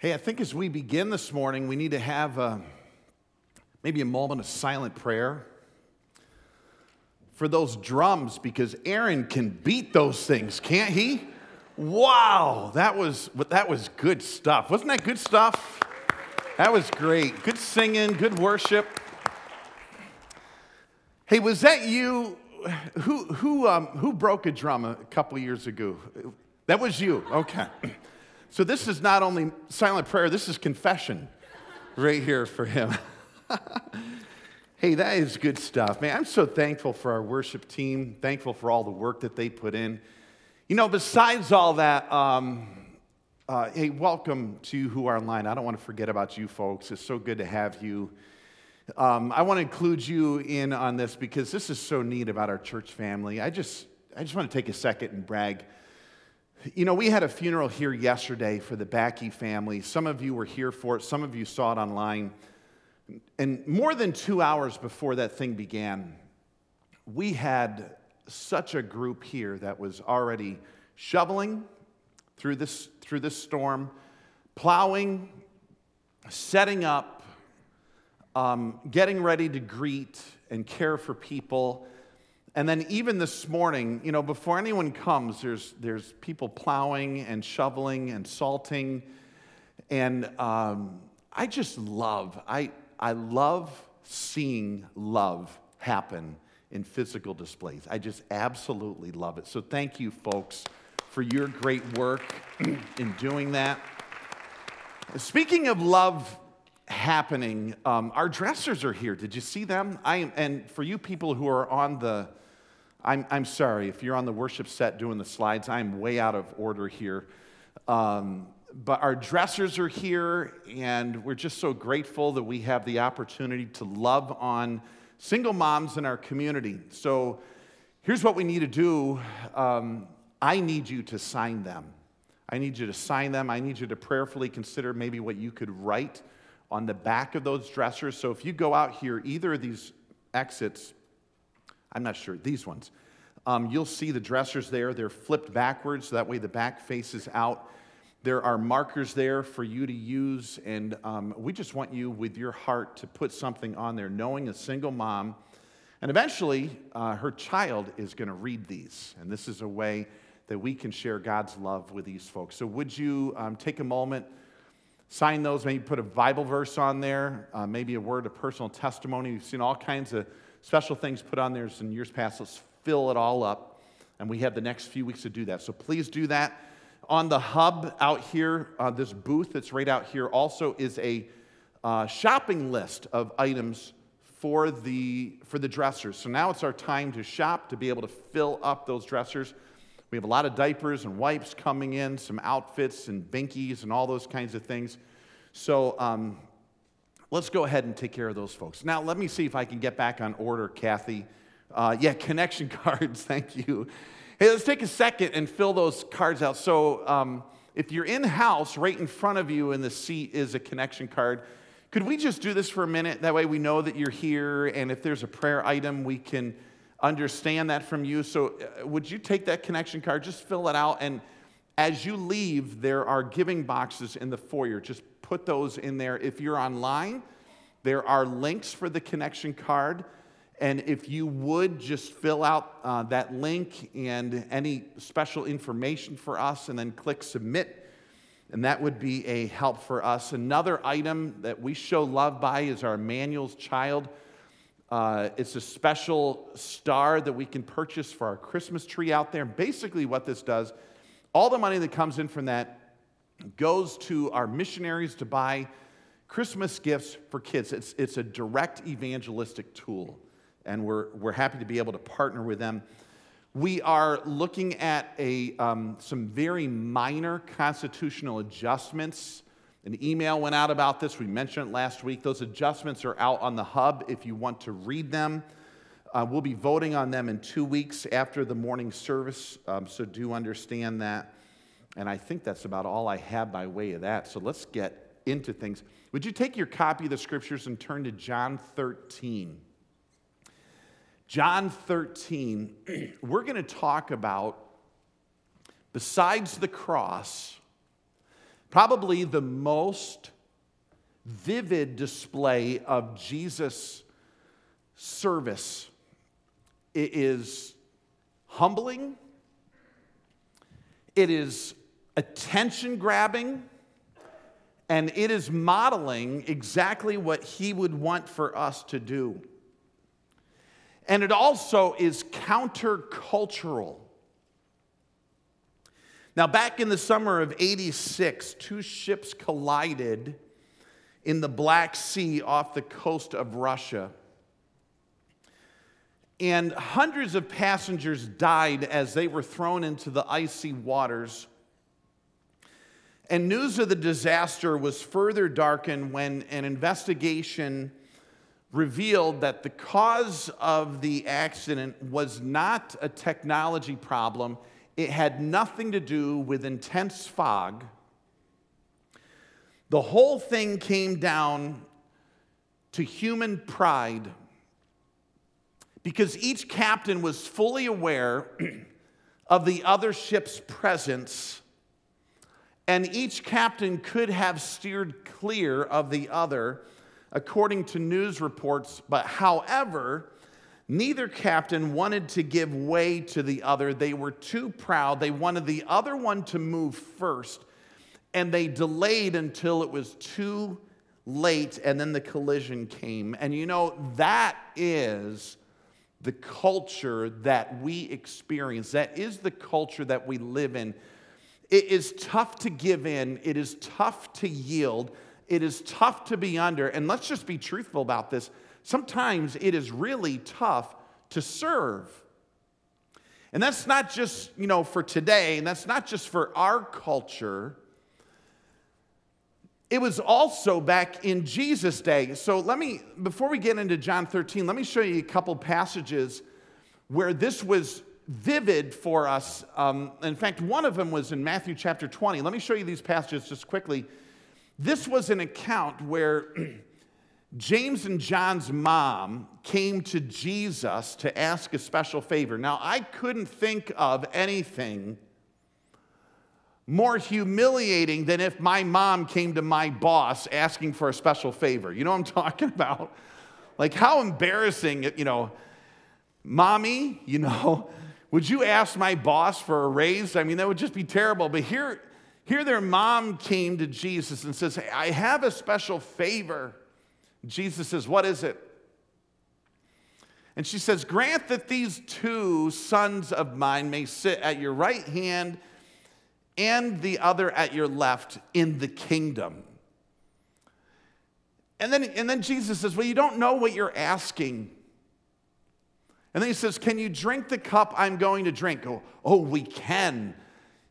Hey, I think as we begin this morning, we need to have uh, maybe a moment of silent prayer for those drums because Aaron can beat those things, can't he? Wow, that was that was good stuff. Wasn't that good stuff? That was great. Good singing, good worship. Hey, was that you? Who who um, who broke a drum a couple years ago? That was you. Okay. So this is not only silent prayer, this is confession right here for him. hey, that is good stuff, man. I'm so thankful for our worship team, thankful for all the work that they put in. You know, besides all that, um, uh, hey, welcome to who are online. I don't want to forget about you folks. It's so good to have you. Um, I want to include you in on this because this is so neat about our church family. I just, I just want to take a second and brag. You know, we had a funeral here yesterday for the Backey family. Some of you were here for it, some of you saw it online. And more than two hours before that thing began, we had such a group here that was already shoveling through this, through this storm, plowing, setting up, um, getting ready to greet and care for people. And then even this morning, you know, before anyone comes, there's, there's people plowing and shoveling and salting. And um, I just love, I, I love seeing love happen in physical displays. I just absolutely love it. So thank you, folks, for your great work in doing that. Speaking of love happening, um, our dressers are here. Did you see them? I and for you people who are on the I'm, I'm sorry, if you're on the worship set doing the slides, I'm way out of order here. Um, but our dressers are here, and we're just so grateful that we have the opportunity to love on single moms in our community. So here's what we need to do um, I need you to sign them. I need you to sign them. I need you to prayerfully consider maybe what you could write on the back of those dressers. So if you go out here, either of these exits, I'm not sure, these ones. Um, you'll see the dressers there. They're flipped backwards, so that way the back faces out. There are markers there for you to use, and um, we just want you, with your heart, to put something on there, knowing a single mom. And eventually, uh, her child is going to read these, and this is a way that we can share God's love with these folks. So, would you um, take a moment, sign those, maybe put a Bible verse on there, uh, maybe a word of personal testimony? We've seen all kinds of special things put on there in years past. Let's fill it all up. And we have the next few weeks to do that. So please do that. On the hub out here, uh, this booth that's right out here also is a uh, shopping list of items for the, for the dressers. So now it's our time to shop, to be able to fill up those dressers. We have a lot of diapers and wipes coming in, some outfits and binkies and all those kinds of things. So um, let's go ahead and take care of those folks. Now, let me see if I can get back on order, Kathy. Uh, yeah, connection cards, thank you. Hey, let's take a second and fill those cards out. So, um, if you're in house, right in front of you in the seat is a connection card. Could we just do this for a minute? That way we know that you're here, and if there's a prayer item, we can understand that from you. So, uh, would you take that connection card, just fill it out, and as you leave, there are giving boxes in the foyer. Just put those in there. If you're online, there are links for the connection card. And if you would just fill out uh, that link and any special information for us and then click submit, and that would be a help for us. Another item that we show love by is our Emmanuel's Child. Uh, it's a special star that we can purchase for our Christmas tree out there. Basically, what this does, all the money that comes in from that goes to our missionaries to buy Christmas gifts for kids. It's, it's a direct evangelistic tool, and we're, we're happy to be able to partner with them. We are looking at a, um, some very minor constitutional adjustments. An email went out about this. We mentioned it last week. Those adjustments are out on the hub if you want to read them. Uh, we'll be voting on them in two weeks after the morning service, um, so do understand that. And I think that's about all I have by way of that. So let's get into things. Would you take your copy of the scriptures and turn to John 13? John 13, we're going to talk about, besides the cross, Probably the most vivid display of Jesus' service it is humbling, it is attention grabbing, and it is modeling exactly what he would want for us to do. And it also is countercultural. Now, back in the summer of 86, two ships collided in the Black Sea off the coast of Russia. And hundreds of passengers died as they were thrown into the icy waters. And news of the disaster was further darkened when an investigation revealed that the cause of the accident was not a technology problem, it had nothing to do with intense fog. The whole thing came down to human pride because each captain was fully aware of the other ship's presence, and each captain could have steered clear of the other according to news reports. But however, neither captain wanted to give way to the other. They were too proud. They wanted the other one to move first, and they delayed until it was too late, and then the collision came. And you know, that is the culture that we experience. That is the culture that we live in. It is tough to give in, it is tough to yield, it is tough to be under. And let's just be truthful about this. Sometimes it is really tough to serve. And that's not just, you know, for today, and that's not just for our culture. It was also back in Jesus' day. So let me, before we get into John 13, let me show you a couple passages where this was vivid for us. Um, in fact, one of them was in Matthew chapter 20. Let me show you these passages just quickly. This was an account where James and John's mom came to Jesus to ask a special favor. Now, I couldn't think of anything more humiliating than if my mom came to my boss asking for a special favor. You know what I'm talking about? Like, how embarrassing, you know, mommy, you know, would you ask my boss for a raise? I mean, that would just be terrible. But here, here their mom came to Jesus and says, hey, I have a special favor. Jesus says, What is it? And she says, Grant that these two sons of mine may sit at your right hand and the other at your left in the kingdom. And then, and then Jesus says, Well, you don't know what you're asking. And then he says, Can you drink the cup I'm going to drink? Oh, oh, we can,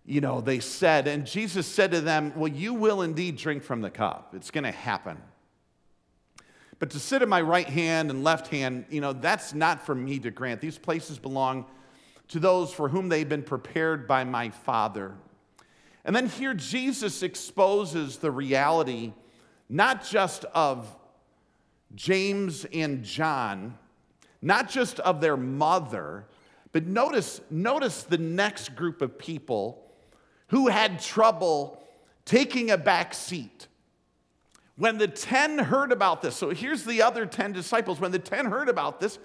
you know, they said. And Jesus said to them, Well, you will indeed drink from the cup. It's going to happen. But to sit at my right hand and left hand, you know, that's not for me to grant. These places belong to those for whom they've been prepared by my Father. And then here Jesus exposes the reality not just of James and John, not just of their mother, but notice, notice the next group of people who had trouble taking a back seat. When the 10 heard about this, so here's the other 10 disciples. When the 10 heard about this,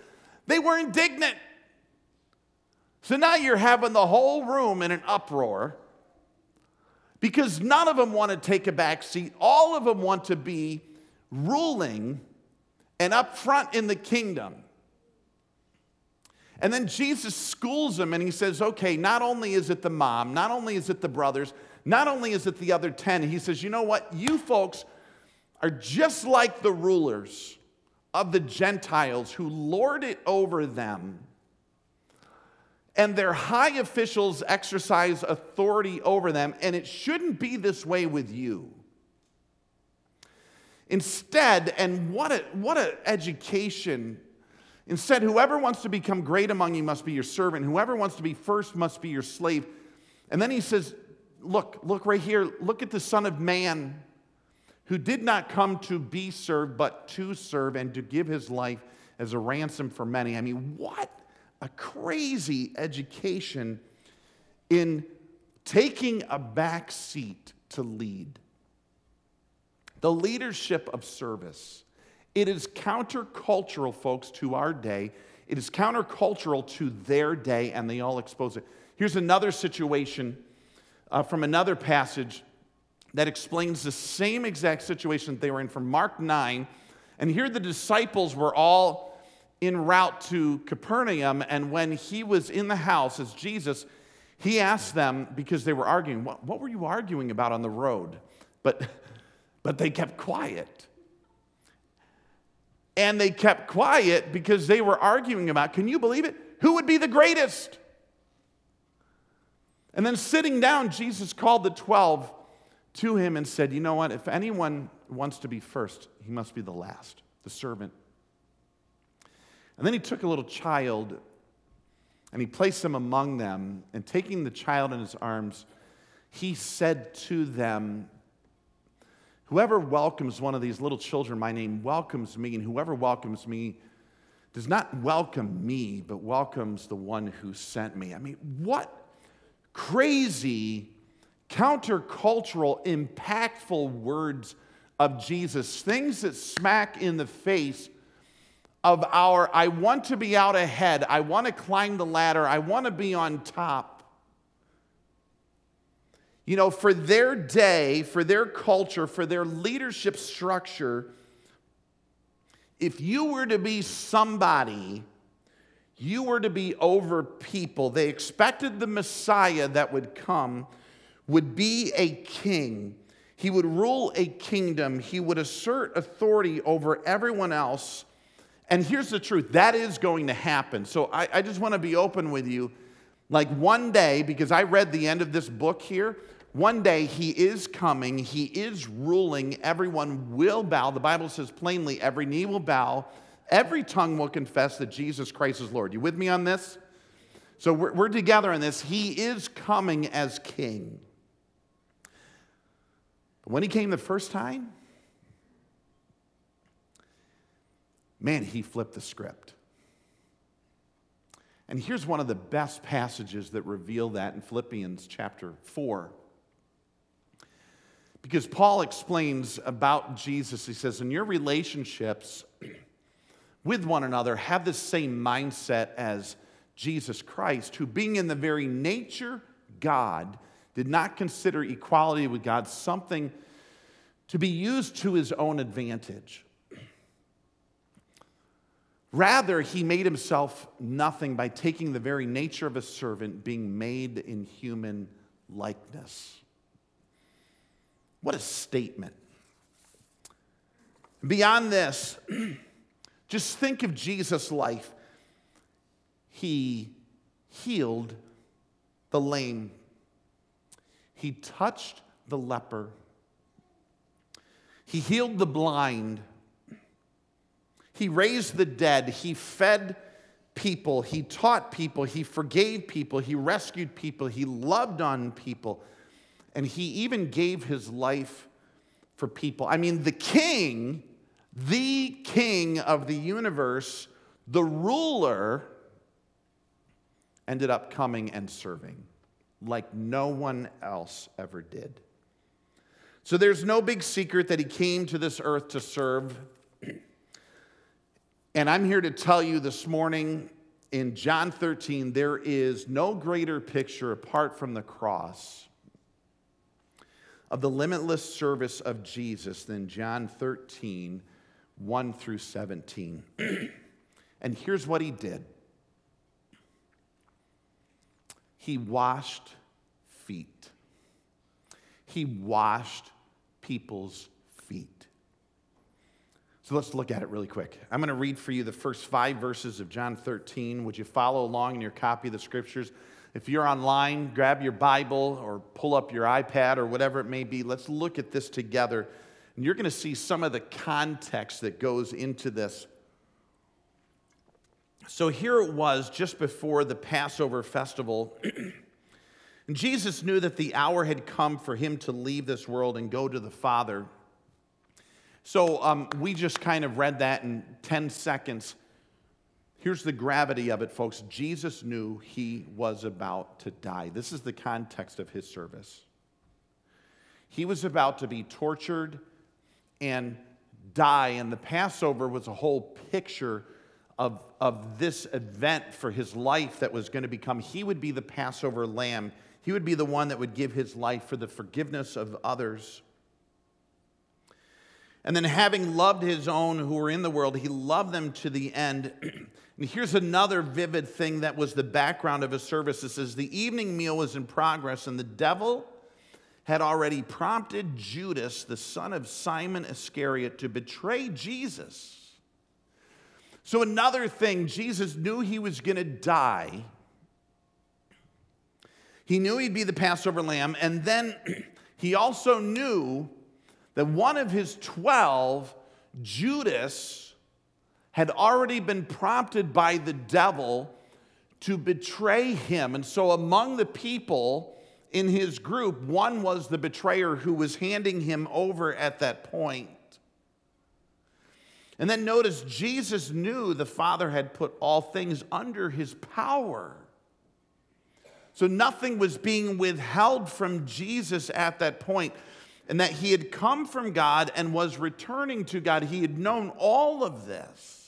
they were indignant. So now you're having the whole room in an uproar because none of them want to take a back seat. All of them want to be ruling and up front in the kingdom. And then Jesus schools them and he says, okay, not only is it the mom, not only is it the brothers, not only is it the other 10, he says, you know what? You folks are just like the rulers of the Gentiles who lord it over them and their high officials exercise authority over them, and it shouldn't be this way with you. Instead, and what a what an education. Instead, whoever wants to become great among you must be your servant. Whoever wants to be first must be your slave. And then he says, Look, look right here. Look at the Son of Man who did not come to be served, but to serve and to give his life as a ransom for many. I mean, what? A crazy education in taking a back seat to lead. The leadership of service. It is countercultural, folks, to our day. It is countercultural to their day, and they all expose it. Here's another situation uh, from another passage that explains the same exact situation that they were in from Mark 9. And here the disciples were all en route to Capernaum, and when he was in the house as Jesus, he asked them because they were arguing, What, what were you arguing about on the road? But, but they kept quiet. And they kept quiet because they were arguing about, can you believe it? Who would be the greatest? And then sitting down, Jesus called the 12 to him and said, You know what? If anyone wants to be first, he must be the last, the servant. And then he took a little child and he placed him among them. And taking the child in his arms, he said to them, Whoever welcomes one of these little children, my name welcomes me, and whoever welcomes me does not welcome me, but welcomes the one who sent me. I mean, what crazy, countercultural, impactful words of Jesus, things that smack in the face of our I want to be out ahead, I want to climb the ladder, I want to be on top. You know, for their day, for their culture, for their leadership structure, if you were to be somebody you were to be over people. They expected the Messiah that would come would be a king. He would rule a kingdom. He would assert authority over everyone else. And here's the truth that is going to happen. So I, I just want to be open with you. Like one day, because I read the end of this book here, one day he is coming, he is ruling, everyone will bow. The Bible says plainly, every knee will bow Every tongue will confess that Jesus Christ is Lord. You with me on this? So we're, we're together on this. He is coming as king. But when he came the first time, man, he flipped the script. And here's one of the best passages that reveal that in Philippians chapter 4. Because Paul explains about Jesus, he says, in your relationships, with one another have the same mindset as Jesus Christ, who, being in the very nature God, did not consider equality with God something to be used to his own advantage. Rather, he made himself nothing by taking the very nature of a servant, being made in human likeness. What a statement. Beyond this, Just think of Jesus' life. He healed the lame, he touched the leper, he healed the blind, he raised the dead, he fed people, he taught people, he forgave people, he rescued people, he loved on people, and he even gave his life for people. I mean, the king the king of the universe, the ruler, ended up coming and serving like no one else ever did. So there's no big secret that he came to this earth to serve. And I'm here to tell you this morning in John 13, there is no greater picture apart from the cross of the limitless service of Jesus than John 13 1 through 17. and here's what he did he washed feet, he washed people's. So let's look at it really quick. I'm going to read for you the first five verses of John 13. Would you follow along in your copy of the scriptures? If you're online, grab your Bible or pull up your iPad or whatever it may be. Let's look at this together and you're going to see some of the context that goes into this. So here it was just before the Passover festival. and Jesus knew that the hour had come for him to leave this world and go to the Father. So um, we just kind of read that in 10 seconds. Here's the gravity of it, folks. Jesus knew he was about to die. This is the context of his service. He was about to be tortured and die. And the Passover was a whole picture of, of this event for his life that was going to become. He would be the Passover lamb, he would be the one that would give his life for the forgiveness of others. And then, having loved his own who were in the world, he loved them to the end. and here's another vivid thing that was the background of his service. It says, The evening meal was in progress, and the devil had already prompted Judas, the son of Simon Iscariot, to betray Jesus. So, another thing, Jesus knew he was going to die. He knew he'd be the Passover lamb, and then he also knew that one of his 12, Judas, had already been prompted by the devil to betray him. And so, among the people in his group, one was the betrayer who was handing him over at that point. And then notice Jesus knew the Father had put all things under his power. So nothing was being withheld from Jesus at that point and that he had come from God and was returning to God. He had known all of this.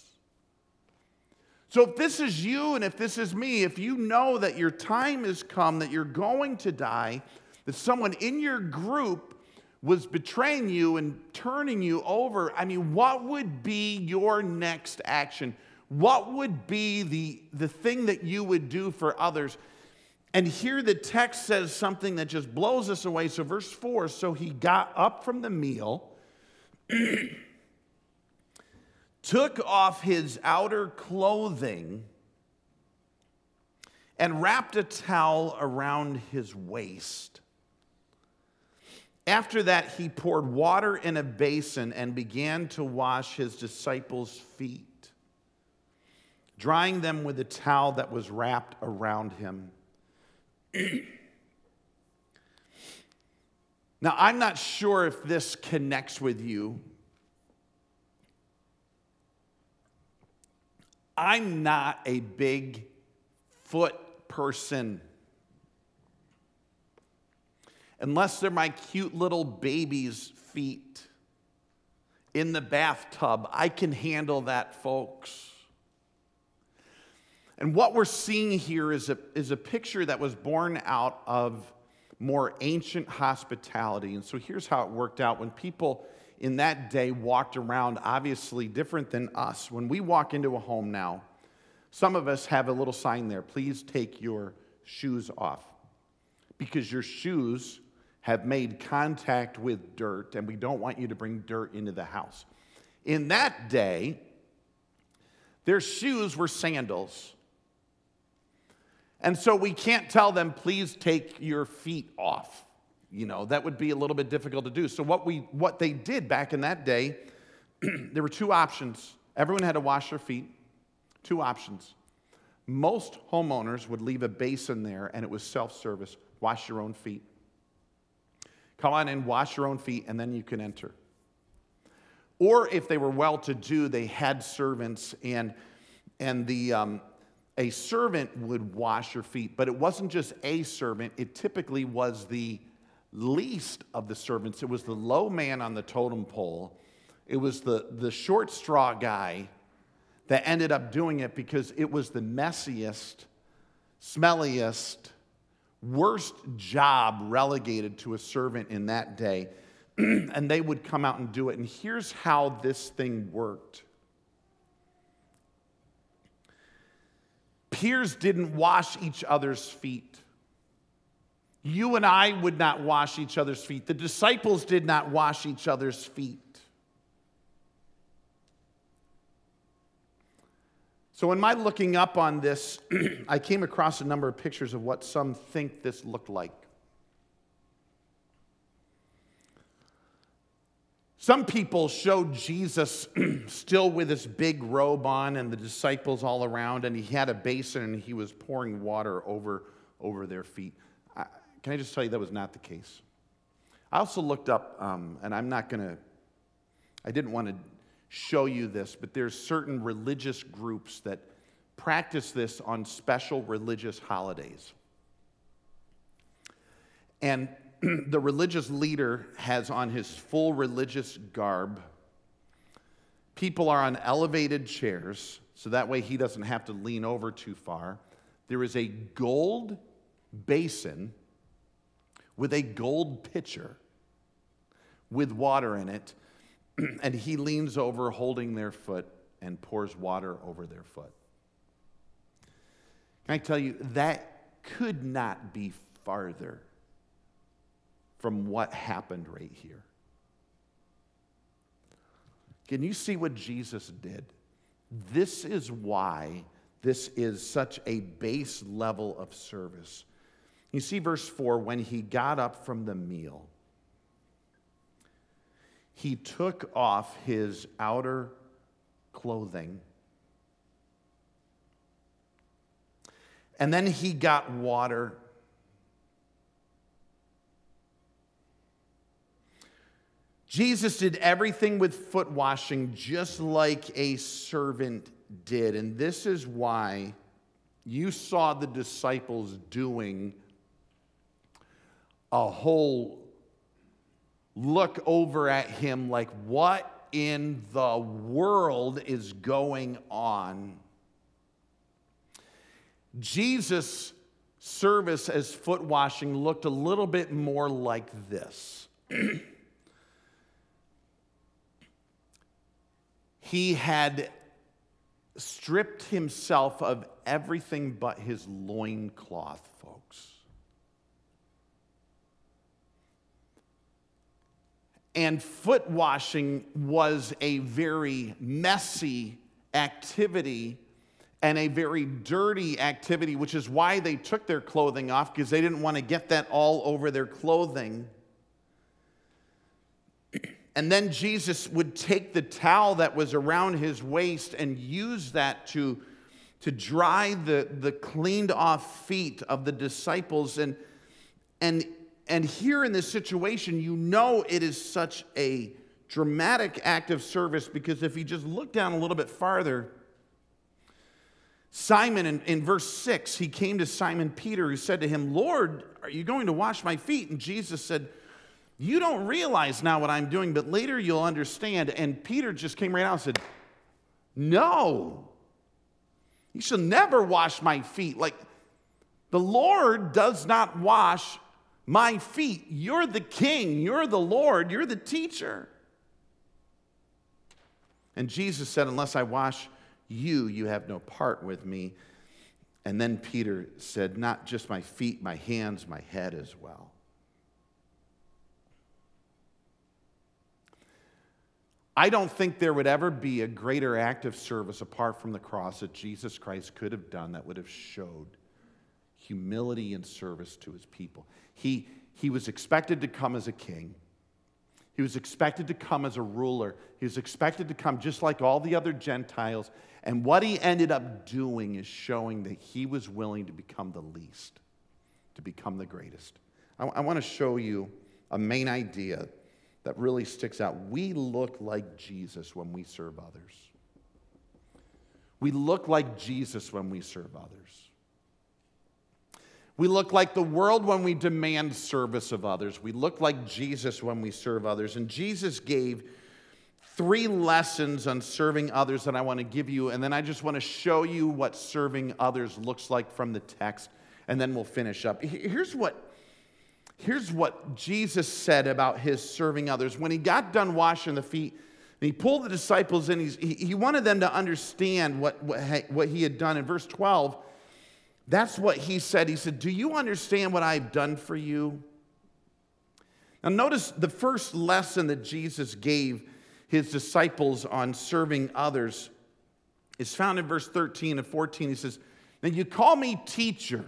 So, if this is you and if this is me, if you know that your time has come, that you're going to die, that someone in your group was betraying you and turning you over, I mean, what would be your next action? What would be the, the thing that you would do for others? And here the text says something that just blows us away. So, verse 4 so he got up from the meal, took off his outer clothing, and wrapped a towel around his waist. After that, he poured water in a basin and began to wash his disciples' feet, drying them with a towel that was wrapped around him. now, I'm not sure if this connects with you. I'm not a big foot person. Unless they're my cute little baby's feet in the bathtub, I can handle that, folks. And what we're seeing here is a, is a picture that was born out of more ancient hospitality. And so here's how it worked out. When people in that day walked around, obviously different than us, when we walk into a home now, some of us have a little sign there please take your shoes off. Because your shoes have made contact with dirt, and we don't want you to bring dirt into the house. In that day, their shoes were sandals. And so we can't tell them, please take your feet off. You know, that would be a little bit difficult to do. So what we what they did back in that day, there were two options. Everyone had to wash their feet. Two options. Most homeowners would leave a basin there and it was self-service. Wash your own feet. Come on in, wash your own feet, and then you can enter. Or if they were well to do, they had servants, and, and the, um, a servant would wash your feet, but it wasn't just a servant, it typically was the least of the servants. It was the low man on the totem pole, it was the, the short straw guy that ended up doing it because it was the messiest, smelliest, worst job relegated to a servant in that day. and they would come out and do it. And here's how this thing worked peers didn't wash each other's feet. You and I would not wash each other's feet. The disciples did not wash each other's feet. So, in my looking up on this, I came across a number of pictures of what some think this looked like. Some people showed Jesus still with his big robe on and the disciples all around, and he had a basin and he was pouring water over, over their feet. I, can I just tell you that was not the case? I also looked up, um, and I'm not going to, I didn't want to show you this, but there's certain religious groups that practice this on special religious holidays. And the religious leader has on his full religious garb. People are on elevated chairs, so that way he doesn't have to lean over too far. There is a gold basin with a gold pitcher with water in it, and he leans over holding their foot and pours water over their foot. Can I tell you, that could not be farther from what happened right here. Can you see what Jesus did? This is why this is such a base level of service. You see, verse 4 when he got up from the meal, he took off his outer clothing. And then he got water. Jesus did everything with foot washing just like a servant did. And this is why you saw the disciples doing a whole look over at him like, what in the world is going on? Jesus' service as foot washing looked a little bit more like this. he had stripped himself of everything but his loincloth, folks. And foot washing was a very messy activity and a very dirty activity, which is why they took their clothing off because they didn't want to get that all over their clothing. And then Jesus would take the towel that was around his waist and use that to, to dry the, the cleaned off feet of the disciples. And, and and here in this situation, you know it is such a dramatic act of service because if you just look down a little bit farther, Simon, in, in, verse 6, he came to Simon Peter, who said to him, Lord, are you going to wash my feet? And Jesus said, You don't realize now what I'm doing, but later you'll understand. And Peter just came right out and said, No, you shall never wash my feet. Like, the Lord does not wash my feet. You're the king, you're the Lord, you're the teacher. And Jesus said, Unless I wash you, you have no part with me. And then Peter said, Not just my feet, my hands, my head as well. I don't think there would ever be a greater act of service apart from the cross that Jesus Christ could have done that would have showed humility and service to his people. He, he was expected to come as a king. He was expected to come as a ruler. He was expected to come just like all the other Gentiles. And what he ended up doing is showing that he was willing to become the least, to become the greatest. I, I want to show you a main idea that really sticks out. We look like Jesus when we serve others. We look like Jesus when we serve others. We look like the world when we demand service of others. We look like Jesus when we serve others. And Jesus gave three lessons on serving others that I want to give you. And then I just want to show you what serving others looks like from the text. And then we'll finish up. Here's what, here's what Jesus said about his serving others. When he got done washing the feet, and he pulled the disciples in, he, he wanted them to understand what, what, what he had done. In verse 12, that's what he said. He said, Do you understand what I've done for you? Now, notice the first lesson that Jesus gave his disciples on serving others is found in verse 13 and 14. He says, Now you call me teacher.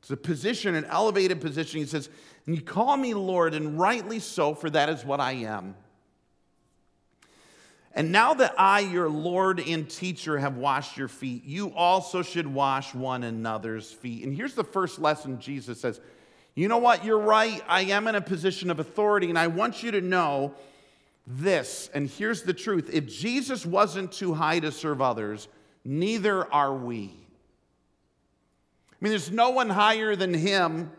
It's a position, an elevated position. He says, And you call me Lord, and rightly so, for that is what I am. And now that I, your Lord and teacher, have washed your feet, you also should wash one another's feet. And here's the first lesson Jesus says You know what? You're right. I am in a position of authority, and I want you to know this. And here's the truth if Jesus wasn't too high to serve others, neither are we. I mean, there's no one higher than him.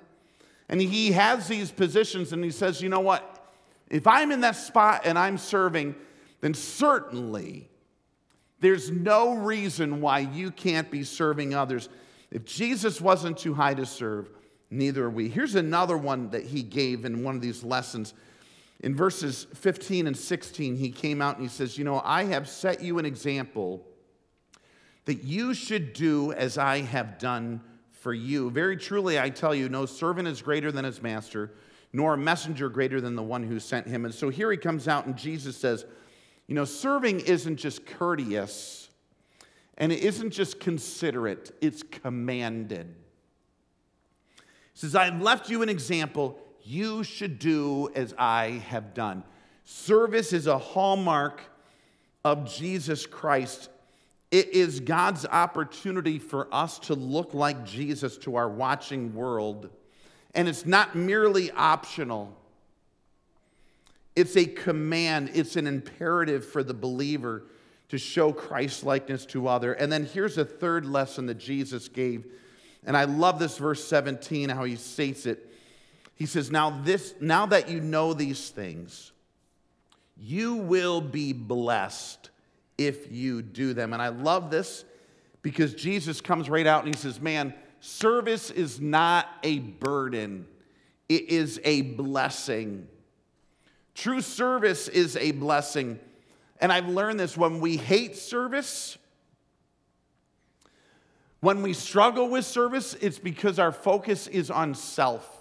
And he has these positions and he says, you know what? If I'm in that spot and I'm serving, then certainly there's no reason why you can't be serving others. If Jesus wasn't too high to serve, neither are we. Here's another one that he gave in one of these lessons. In verses 15 and 16, he came out and he says, You know, I have set you an example that you should do as I have done for you. Very truly, I tell you, no servant is greater than his master, nor a messenger greater than the one who sent him. And so here he comes out, and Jesus says, You know, serving isn't just courteous, and it isn't just considerate, it's commanded. He says, I've left you an example. You should do as I have done. Service is a hallmark of Jesus Christ. It is God's opportunity for us to look like Jesus to our watching world. And it's not merely optional, it's a command, it's an imperative for the believer to show Christ likeness to other. And then here's a third lesson that Jesus gave. And I love this verse 17 how he states it. He says, "Now this now that you know these things, you will be blessed if you do them." And I love this because Jesus comes right out and he says, "Man, service is not a burden, it is a blessing. True service is a blessing. And I've learned this when we hate service, when we struggle with service, it's because our focus is on self.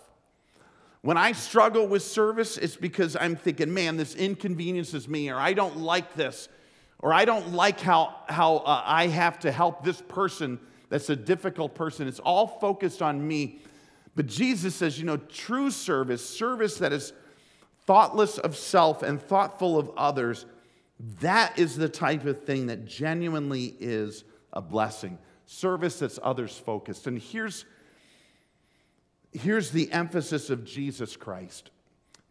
When I struggle with service, it's because I'm thinking, man, this inconveniences me, or I don't like this, or I don't like how, how uh, I have to help this person that's a difficult person. It's all focused on me. But Jesus says, you know, true service, service that is thoughtless of self and thoughtful of others, that is the type of thing that genuinely is a blessing. Service that's others focused. And here's, here's the emphasis of Jesus Christ.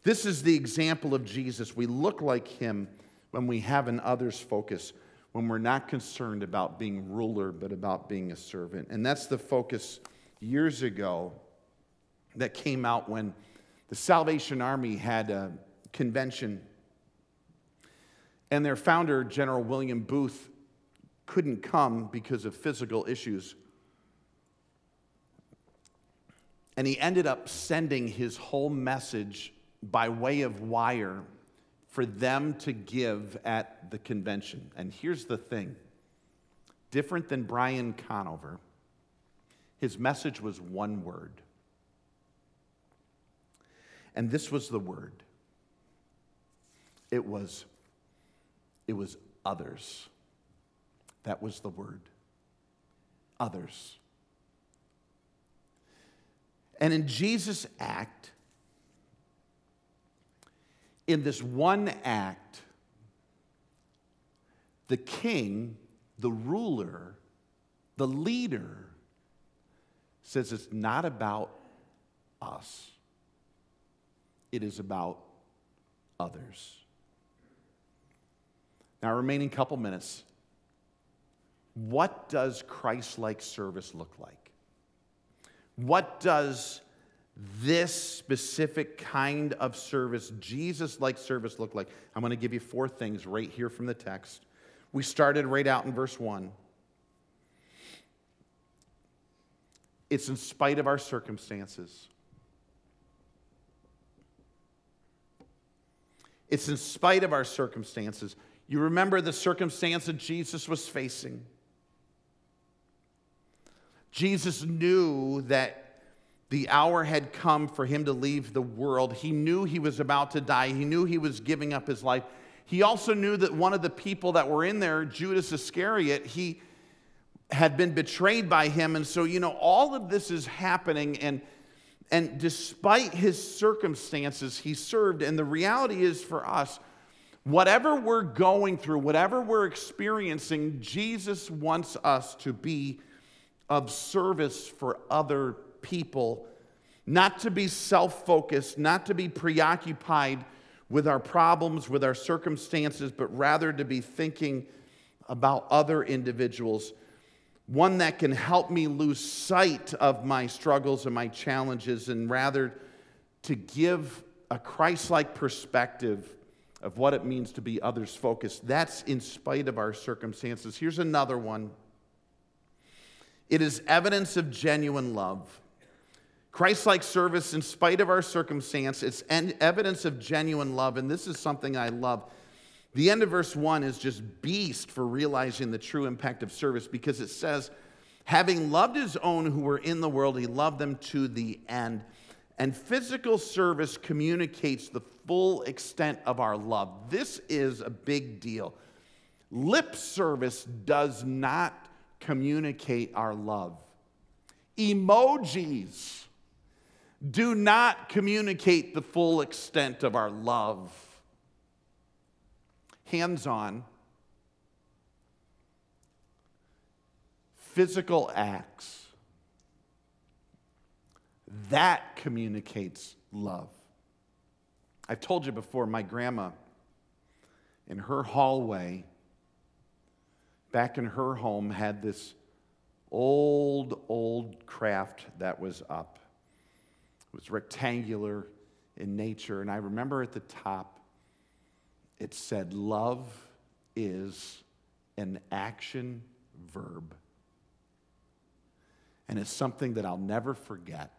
This is the example of Jesus. We look like him when we have an others focus when we're not concerned about being ruler, but about being a servant. And that's the focus years ago that came out when the Salvation Army had a convention. And their founder, General William Booth, couldn't come because of physical issues. And he ended up sending his whole message by way of wire for them to give at the convention. And here's the thing different than Brian Conover, his message was one word. And this was the word. It was it was others. That was the word. Others. And in Jesus' act, in this one act, the king, the ruler, the leader says it's not about us, it is about others. Now, remaining couple minutes. What does Christ like service look like? What does this specific kind of service, Jesus like service, look like? I'm going to give you four things right here from the text. We started right out in verse 1. It's in spite of our circumstances. It's in spite of our circumstances. You remember the circumstance that Jesus was facing. Jesus knew that the hour had come for him to leave the world. He knew he was about to die. He knew he was giving up his life. He also knew that one of the people that were in there, Judas Iscariot, he had been betrayed by him. And so, you know, all of this is happening. And, and despite his circumstances, he served. And the reality is for us, whatever we're going through, whatever we're experiencing, Jesus wants us to be of service for other people not to be self focused, not to be preoccupied with our problems, with our circumstances, but rather to be thinking about other individuals. One that can help me lose sight of my struggles and my challenges, and rather to give a Christ like perspective of what it means to be others focused. That's in spite of our circumstances. Here's another one it is evidence of genuine love. Christ like service, in spite of our circumstance, it's evidence of genuine love. And this is something I love. The end of verse 1 is just beast for realizing the true impact of service because it says, having loved his own who were in the world, he loved them to the end. And physical service communicates the full extent of our love. This is a big deal. Lip service does not communicate our love. Emojis do not communicate the full extent of our love. Hands on, physical acts that communicates love. I've told you before, my grandma, in her hallway, back in her home, had this old, old craft that was up. Was rectangular in nature. And I remember at the top, it said, Love is an action verb. And it's something that I'll never forget.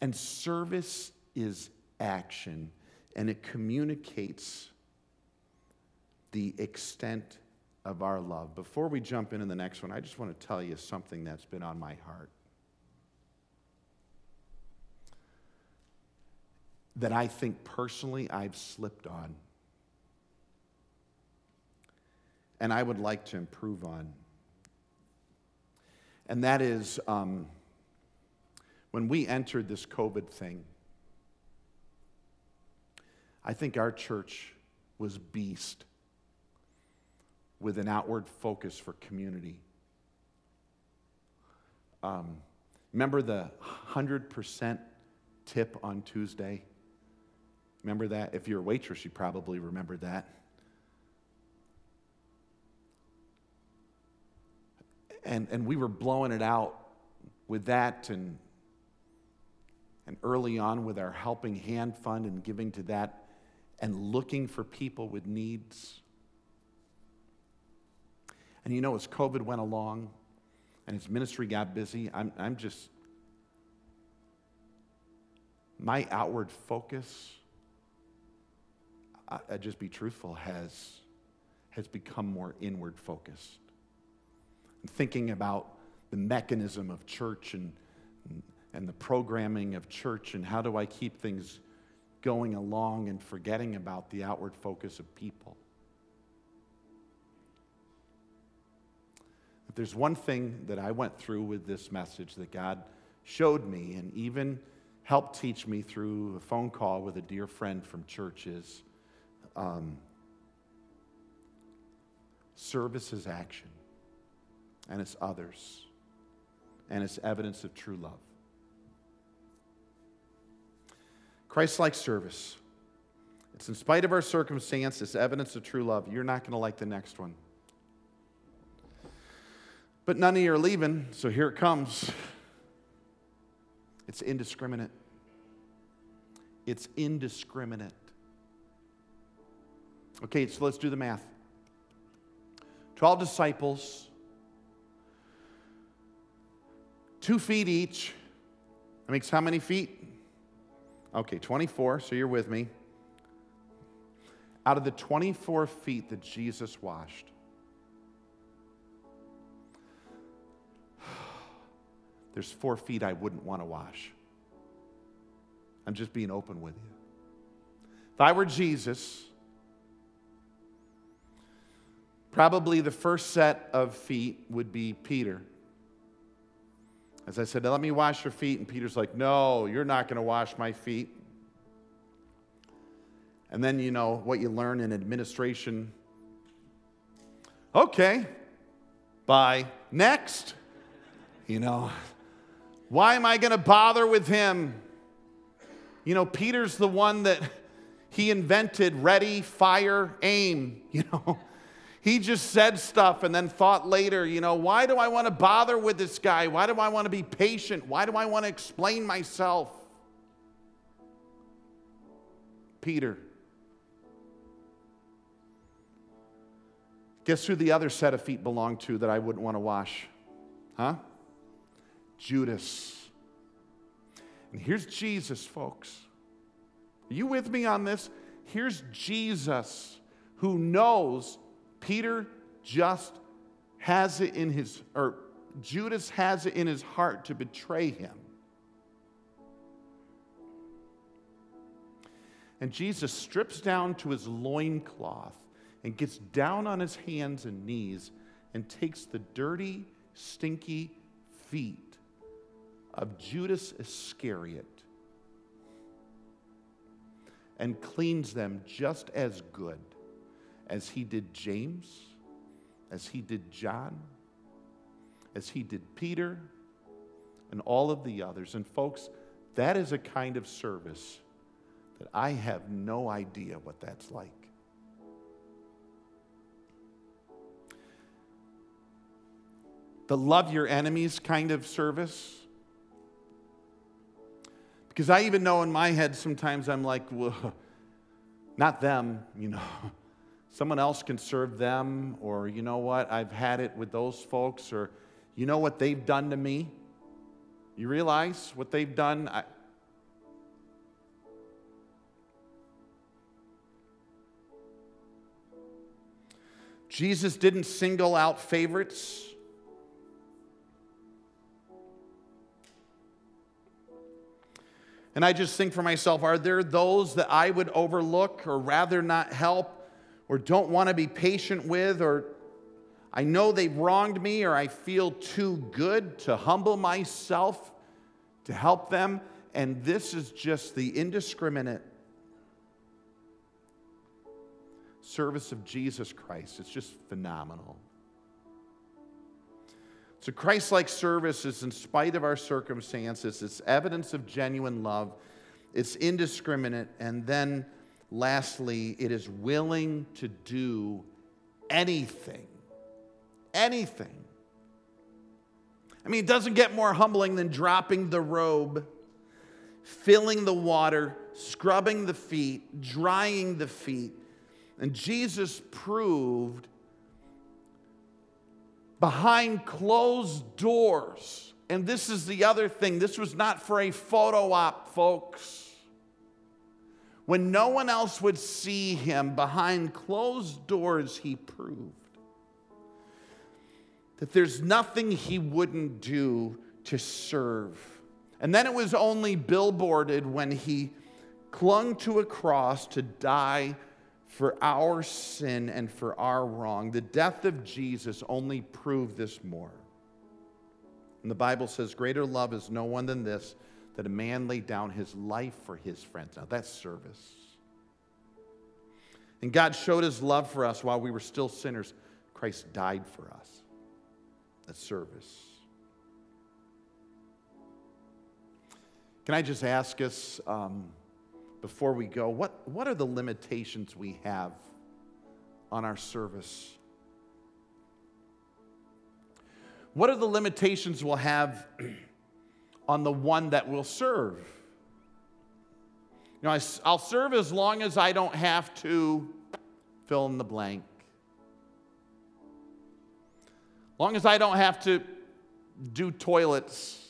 And service is action, and it communicates the extent of our love. Before we jump into the next one, I just want to tell you something that's been on my heart. That I think personally I've slipped on. And I would like to improve on. And that is um, when we entered this COVID thing, I think our church was beast with an outward focus for community. Um, remember the 100% tip on Tuesday? Remember that? If you're a waitress, you probably remember that. And, and we were blowing it out with that and and early on with our Helping Hand Fund and giving to that and looking for people with needs. And you know, as COVID went along and his ministry got busy, I'm, I'm just, my outward focus, I, I just be truthful, has, has become more inward focused. I'm thinking about the mechanism of church and, and the programming of church and how do I keep things going along and forgetting about the outward focus of people. If there's one thing that I went through with this message that God showed me and even helped teach me through a phone call with a dear friend from church is um, service is action, and it's others, and it's evidence of true love. Christ like service. It's in spite of our circumstance, it's evidence of true love. You're not going to like the next one. But none of you are leaving, so here it comes. It's indiscriminate. It's indiscriminate. Okay, so let's do the math. 12 disciples, two feet each. That makes how many feet? Okay, 24, so you're with me. Out of the 24 feet that Jesus washed, there's four feet I wouldn't want to wash. I'm just being open with you. If I were Jesus, probably the first set of feet would be Peter. As I said, let me wash your feet. And Peter's like, no, you're not going to wash my feet. And then, you know, what you learn in administration. Okay, bye. Next. You know, why am I going to bother with him? You know, Peter's the one that he invented ready, fire, aim, you know. He just said stuff and then thought later, you know, why do I want to bother with this guy? Why do I want to be patient? Why do I want to explain myself? Peter. Guess who the other set of feet belonged to that I wouldn't want to wash? Huh? Judas. And here's Jesus, folks. Are you with me on this? Here's Jesus who knows Peter just has it in his, or Judas has it in his heart to betray him. And Jesus strips down to his loincloth and gets down on his hands and knees and takes the dirty, stinky feet of Judas Iscariot and cleans them just as good as he did James, as he did John, as he did Peter, and all of the others. And, folks, that is a kind of service that I have no idea what that's like. The love your enemies kind of service. Because I even know in my head sometimes I'm like, well, not them, you know. Someone else can serve them, or you know what, I've had it with those folks, or you know what they've done to me? You realize what they've done? I, Jesus didn't single out favorites. And I just think for myself, are there those that I would overlook or rather not help or don't want to be patient with or I know they've wronged me or I feel too good to humble myself to help them? And this is just the indiscriminate service of Jesus Christ. It's just phenomenal. So, Christ like service is in spite of our circumstances, it's evidence of genuine love, it's indiscriminate, and then lastly, it is willing to do anything. Anything. I mean, it doesn't get more humbling than dropping the robe, filling the water, scrubbing the feet, drying the feet and Jesus proved behind closed doors, and this is the other thing this was not for a photo op, folks. When no one else would see him behind closed doors, he proved that there's nothing he wouldn't do to serve. And then it was only billboarded when he clung to a cross to die for our sin and for our wrong. The death of Jesus only proved this more. And the Bible says, Greater love is no one than this, that a man laid down his life for his friends. Now that's service. And God showed his love for us while we were still sinners. Christ died for us. That's service. Can I just ask us? Um, before we go, what, what are the limitations we have on our service? What are the limitations we'll have on the one that will serve? You know, I, I'll serve as long as I don't have to fill in the blank. Long as I don't have to do toilets,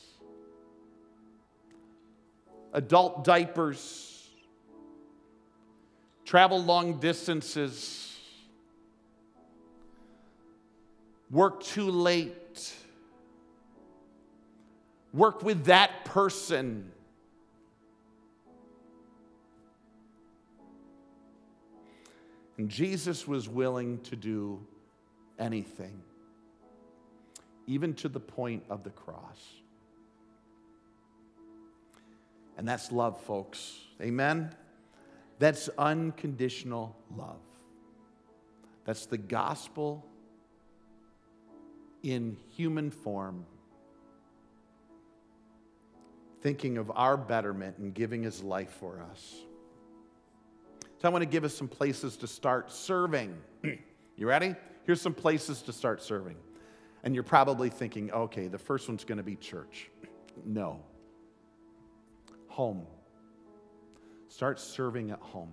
adult diapers, travel long distances, work too late, work with that person. And Jesus was willing to do anything, even to the point of the cross. And that's love, folks. Amen? That's unconditional love. That's the gospel in human form, thinking of our betterment and giving his life for us. So, I want to give us some places to start serving. you ready? Here's some places to start serving. And you're probably thinking, okay, the first one's going to be church. No. Home. Start serving at home.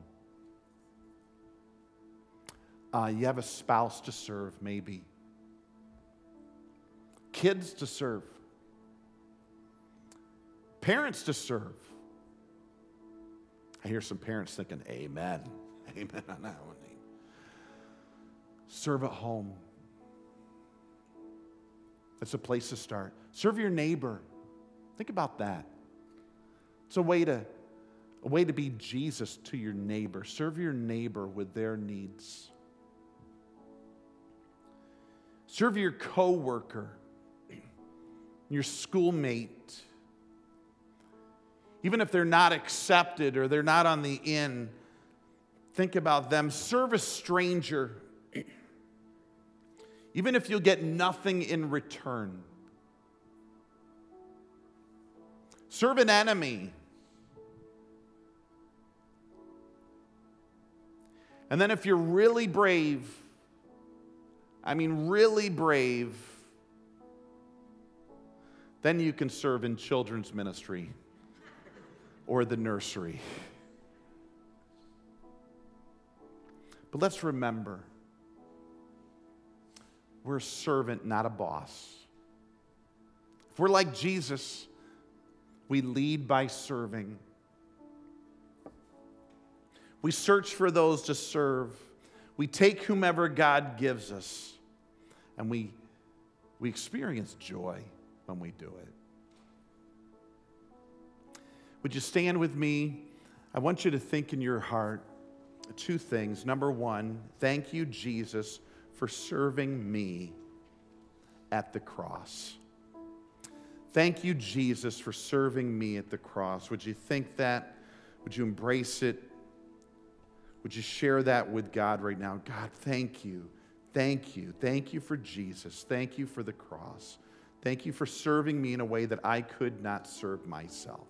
Uh, you have a spouse to serve, maybe. Kids to serve. Parents to serve. I hear some parents thinking, Amen. Amen on that one. Serve at home. That's a place to start. Serve your neighbor. Think about that. It's a way to a way to be Jesus to your neighbor. Serve your neighbor with their needs. Serve your coworker, your schoolmate. Even if they're not accepted or they're not on the in, think about them. Serve a stranger, even if you'll get nothing in return. Serve an enemy. And then, if you're really brave, I mean, really brave, then you can serve in children's ministry or the nursery. But let's remember we're a servant, not a boss. If we're like Jesus, we lead by serving. We search for those to serve. We take whomever God gives us, and we, we experience joy when we do it. Would you stand with me? I want you to think in your heart two things. Number one, thank you, Jesus, for serving me at the cross. Thank you, Jesus, for serving me at the cross. Would you think that? Would you embrace it? Would you share that with God right now? God, thank you. Thank you. Thank you for Jesus. Thank you for the cross. Thank you for serving me in a way that I could not serve myself.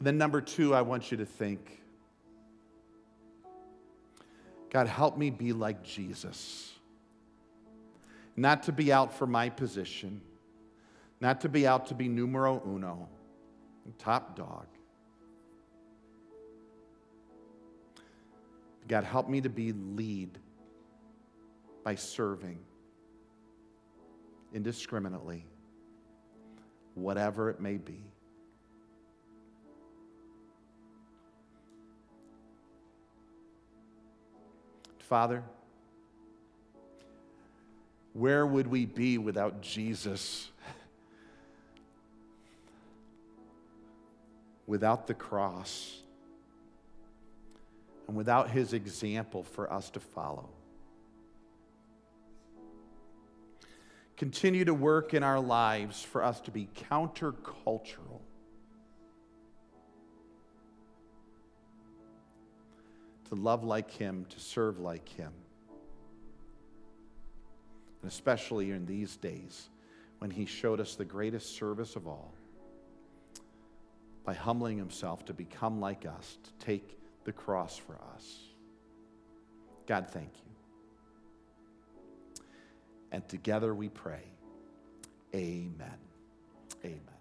Then, number two, I want you to think God, help me be like Jesus. Not to be out for my position, not to be out to be numero uno, top dog, God, help me to be lead by serving indiscriminately, whatever it may be. Father, where would we be without Jesus? Without the cross? and without his example for us to follow. Continue to work in our lives for us to be countercultural. To love like him, to serve like him. And especially in these days when he showed us the greatest service of all by humbling himself to become like us, to take the cross for us. God, thank you. And together we pray, Amen. Amen.